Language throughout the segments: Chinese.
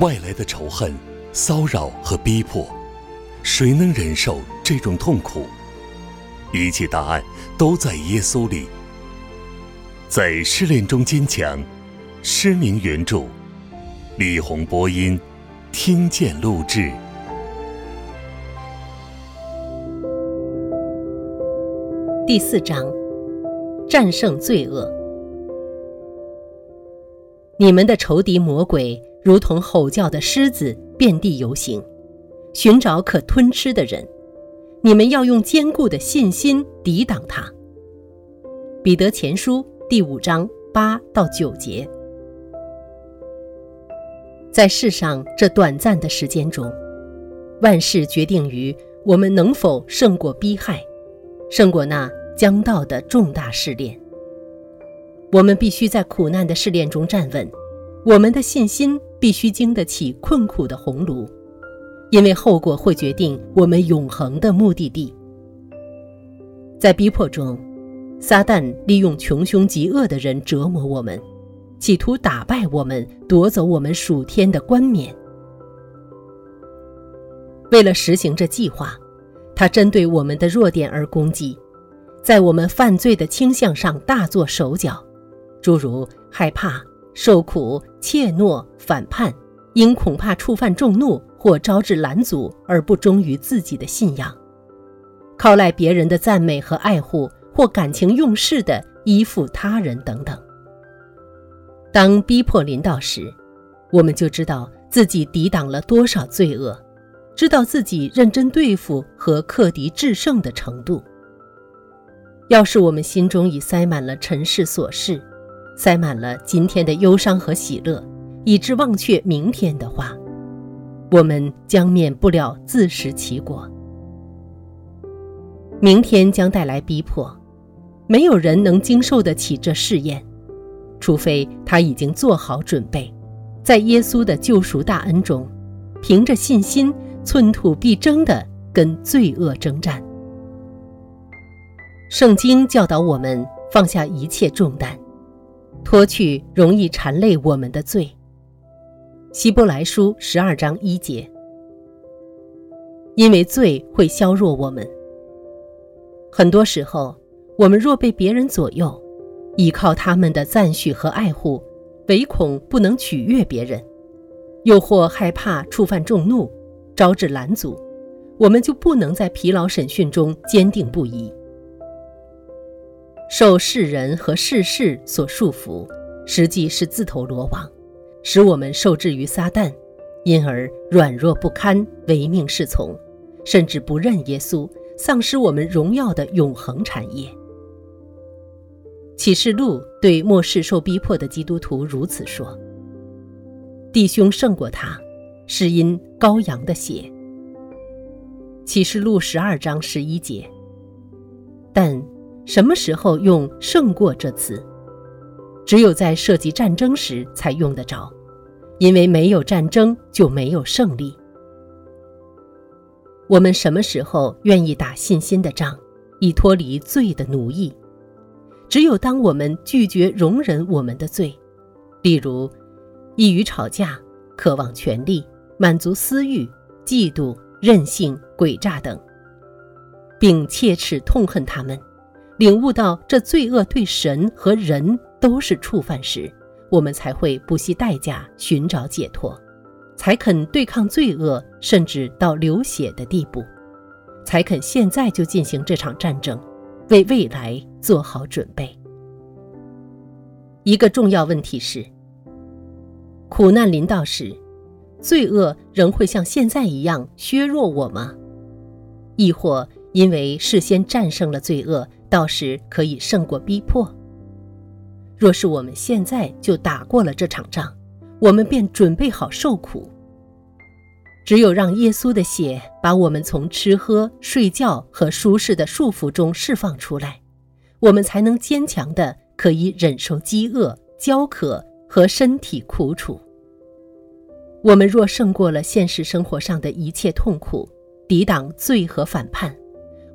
外来的仇恨、骚扰和逼迫，谁能忍受这种痛苦？一切答案都在耶稣里。在失恋中坚强，失明原著，李红播音，听见录制。第四章，战胜罪恶。你们的仇敌魔鬼如同吼叫的狮子，遍地游行，寻找可吞吃的人。你们要用坚固的信心抵挡他。彼得前书第五章八到九节。在世上这短暂的时间中，万事决定于我们能否胜过逼害，胜过那将到的重大试炼。我们必须在苦难的试炼中站稳，我们的信心必须经得起困苦的鸿炉。因为后果会决定我们永恒的目的地。在逼迫中，撒旦利用穷凶极恶的人折磨我们，企图打败我们，夺走我们属天的冠冕。为了实行这计划，他针对我们的弱点而攻击，在我们犯罪的倾向上大做手脚，诸如害怕、受苦、怯懦、反叛，因恐怕触犯众怒。或招致拦阻而不忠于自己的信仰，靠赖别人的赞美和爱护，或感情用事的依附他人等等。当逼迫临到时，我们就知道自己抵挡了多少罪恶，知道自己认真对付和克敌制胜的程度。要是我们心中已塞满了尘世琐事，塞满了今天的忧伤和喜乐，以致忘却明天的话。我们将免不了自食其果。明天将带来逼迫，没有人能经受得起这试验，除非他已经做好准备，在耶稣的救赎大恩中，凭着信心寸土必争地跟罪恶征战。圣经教导我们放下一切重担，脱去容易缠累我们的罪。希伯来书十二章一节，因为罪会削弱我们。很多时候，我们若被别人左右，依靠他们的赞许和爱护，唯恐不能取悦别人，又或害怕触犯众怒，招致拦阻，我们就不能在疲劳审讯中坚定不移。受世人和世事所束缚，实际是自投罗网。使我们受制于撒旦，因而软弱不堪、唯命是从，甚至不认耶稣，丧失我们荣耀的永恒产业。启示录对末世受逼迫的基督徒如此说：“弟兄胜过他，是因羔羊的血。”启示录十二章十一节。但什么时候用“胜过”这词？只有在涉及战争时才用得着。因为没有战争，就没有胜利。我们什么时候愿意打信心的仗，以脱离罪的奴役？只有当我们拒绝容忍我们的罪，例如易于吵架、渴望权力、满足私欲、嫉妒、任性、诡诈等，并切齿痛恨他们，领悟到这罪恶对神和人都是触犯时。我们才会不惜代价寻找解脱，才肯对抗罪恶，甚至到流血的地步，才肯现在就进行这场战争，为未来做好准备。一个重要问题是：苦难临到时，罪恶仍会像现在一样削弱我吗？亦或因为事先战胜了罪恶，到时可以胜过逼迫？若是我们现在就打过了这场仗，我们便准备好受苦。只有让耶稣的血把我们从吃喝、睡觉和舒适的束缚中释放出来，我们才能坚强的可以忍受饥饿、焦渴和身体苦楚。我们若胜过了现实生活上的一切痛苦，抵挡罪和反叛，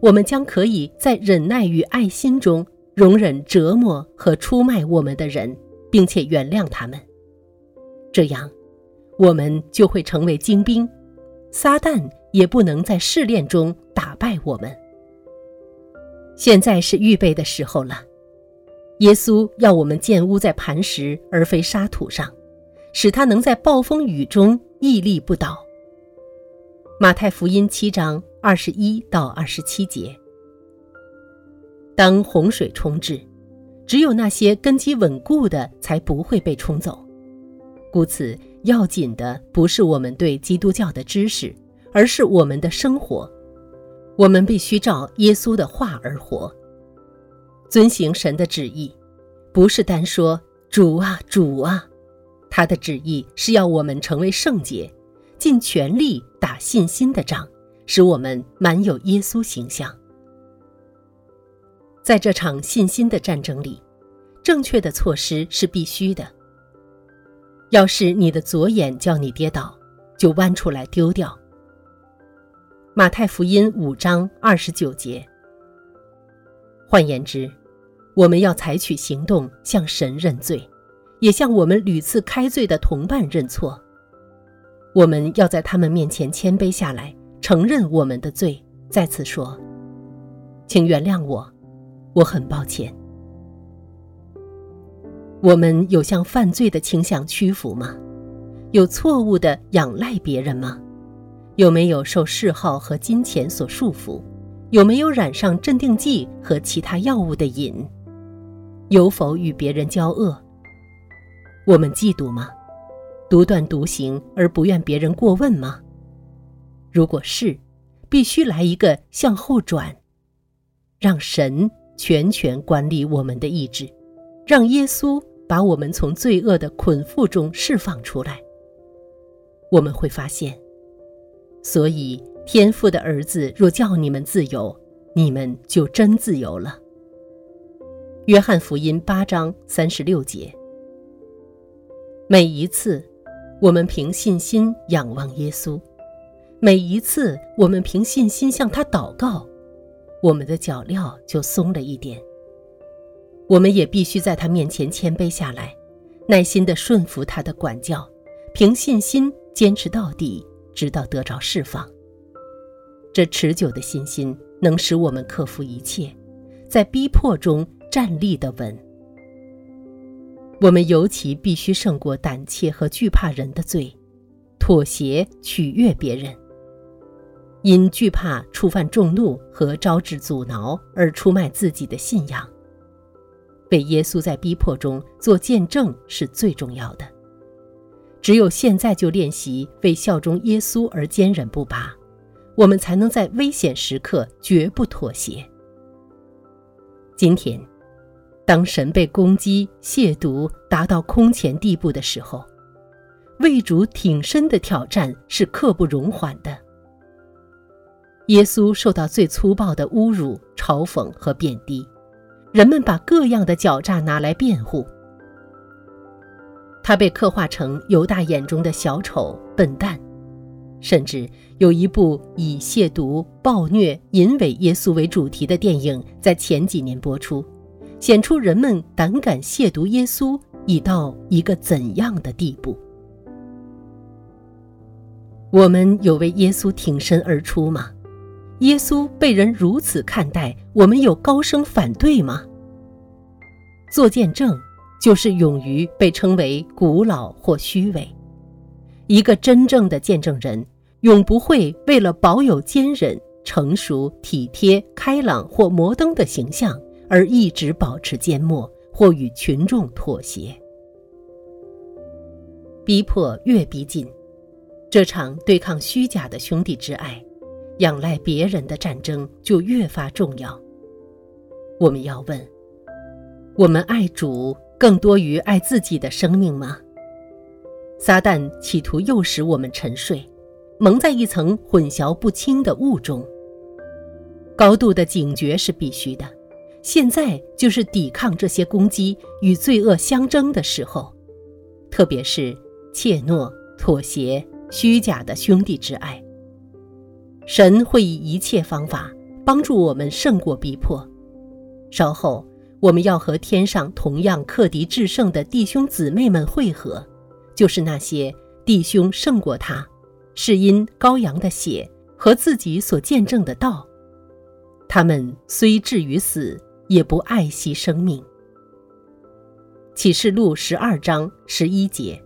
我们将可以在忍耐与爱心中。容忍折磨和出卖我们的人，并且原谅他们，这样，我们就会成为精兵，撒旦也不能在试炼中打败我们。现在是预备的时候了。耶稣要我们建屋在磐石而非沙土上，使它能在暴风雨中屹立不倒。马太福音七章二十一到二十七节。当洪水冲至，只有那些根基稳固的才不会被冲走。故此，要紧的不是我们对基督教的知识，而是我们的生活。我们必须照耶稣的话而活，遵行神的旨意，不是单说“主啊，主啊”。他的旨意是要我们成为圣洁，尽全力打信心的仗，使我们满有耶稣形象。在这场信心的战争里，正确的措施是必须的。要是你的左眼叫你跌倒，就弯出来丢掉。马太福音五章二十九节。换言之，我们要采取行动向神认罪，也向我们屡次开罪的同伴认错。我们要在他们面前谦卑下来，承认我们的罪，再次说：“请原谅我，我很抱歉。”我们有向犯罪的倾向屈服吗？有错误的仰赖别人吗？有没有受嗜好和金钱所束缚？有没有染上镇定剂和其他药物的瘾？有否与别人交恶？我们嫉妒吗？独断独行而不愿别人过问吗？如果是，必须来一个向后转，让神全权管理我们的意志，让耶稣把我们从罪恶的捆缚中释放出来。我们会发现。所以，天父的儿子若叫你们自由，你们就真自由了。约翰福音八章三十六节。每一次，我们凭信心仰望耶稣；每一次，我们凭信心向他祷告，我们的脚镣就松了一点。我们也必须在他面前谦卑下来，耐心地顺服他的管教，凭信心坚持到底。直到得着释放，这持久的信心能使我们克服一切，在逼迫中站立的稳。我们尤其必须胜过胆怯和惧怕人的罪，妥协取悦别人，因惧怕触犯众怒和招致阻挠而出卖自己的信仰。为耶稣在逼迫中做见证是最重要的。只有现在就练习为效忠耶稣而坚忍不拔，我们才能在危险时刻绝不妥协。今天，当神被攻击、亵渎达到空前地步的时候，为主挺身的挑战是刻不容缓的。耶稣受到最粗暴的侮辱、嘲讽和贬低，人们把各样的狡诈拿来辩护。他被刻画成犹大眼中的小丑、笨蛋，甚至有一部以亵渎、暴虐、淫猥耶稣为主题的电影在前几年播出，显出人们胆敢亵渎耶稣已到一个怎样的地步。我们有为耶稣挺身而出吗？耶稣被人如此看待，我们有高声反对吗？做见证。就是勇于被称为古老或虚伪。一个真正的见证人，永不会为了保有坚韧、成熟、体贴、开朗或摩登的形象而一直保持缄默或与群众妥协。逼迫越逼近，这场对抗虚假的兄弟之爱、仰赖别人的战争就越发重要。我们要问：我们爱主？更多于爱自己的生命吗？撒旦企图诱使我们沉睡，蒙在一层混淆不清的雾中。高度的警觉是必须的。现在就是抵抗这些攻击与罪恶相争的时候，特别是怯懦、妥协、虚假的兄弟之爱。神会以一切方法帮助我们胜过逼迫，稍后我们要和天上同样克敌制胜的弟兄姊妹们汇合，就是那些弟兄胜过他，是因羔羊的血和自己所见证的道。他们虽至于死，也不爱惜生命。启示录十二章十一节。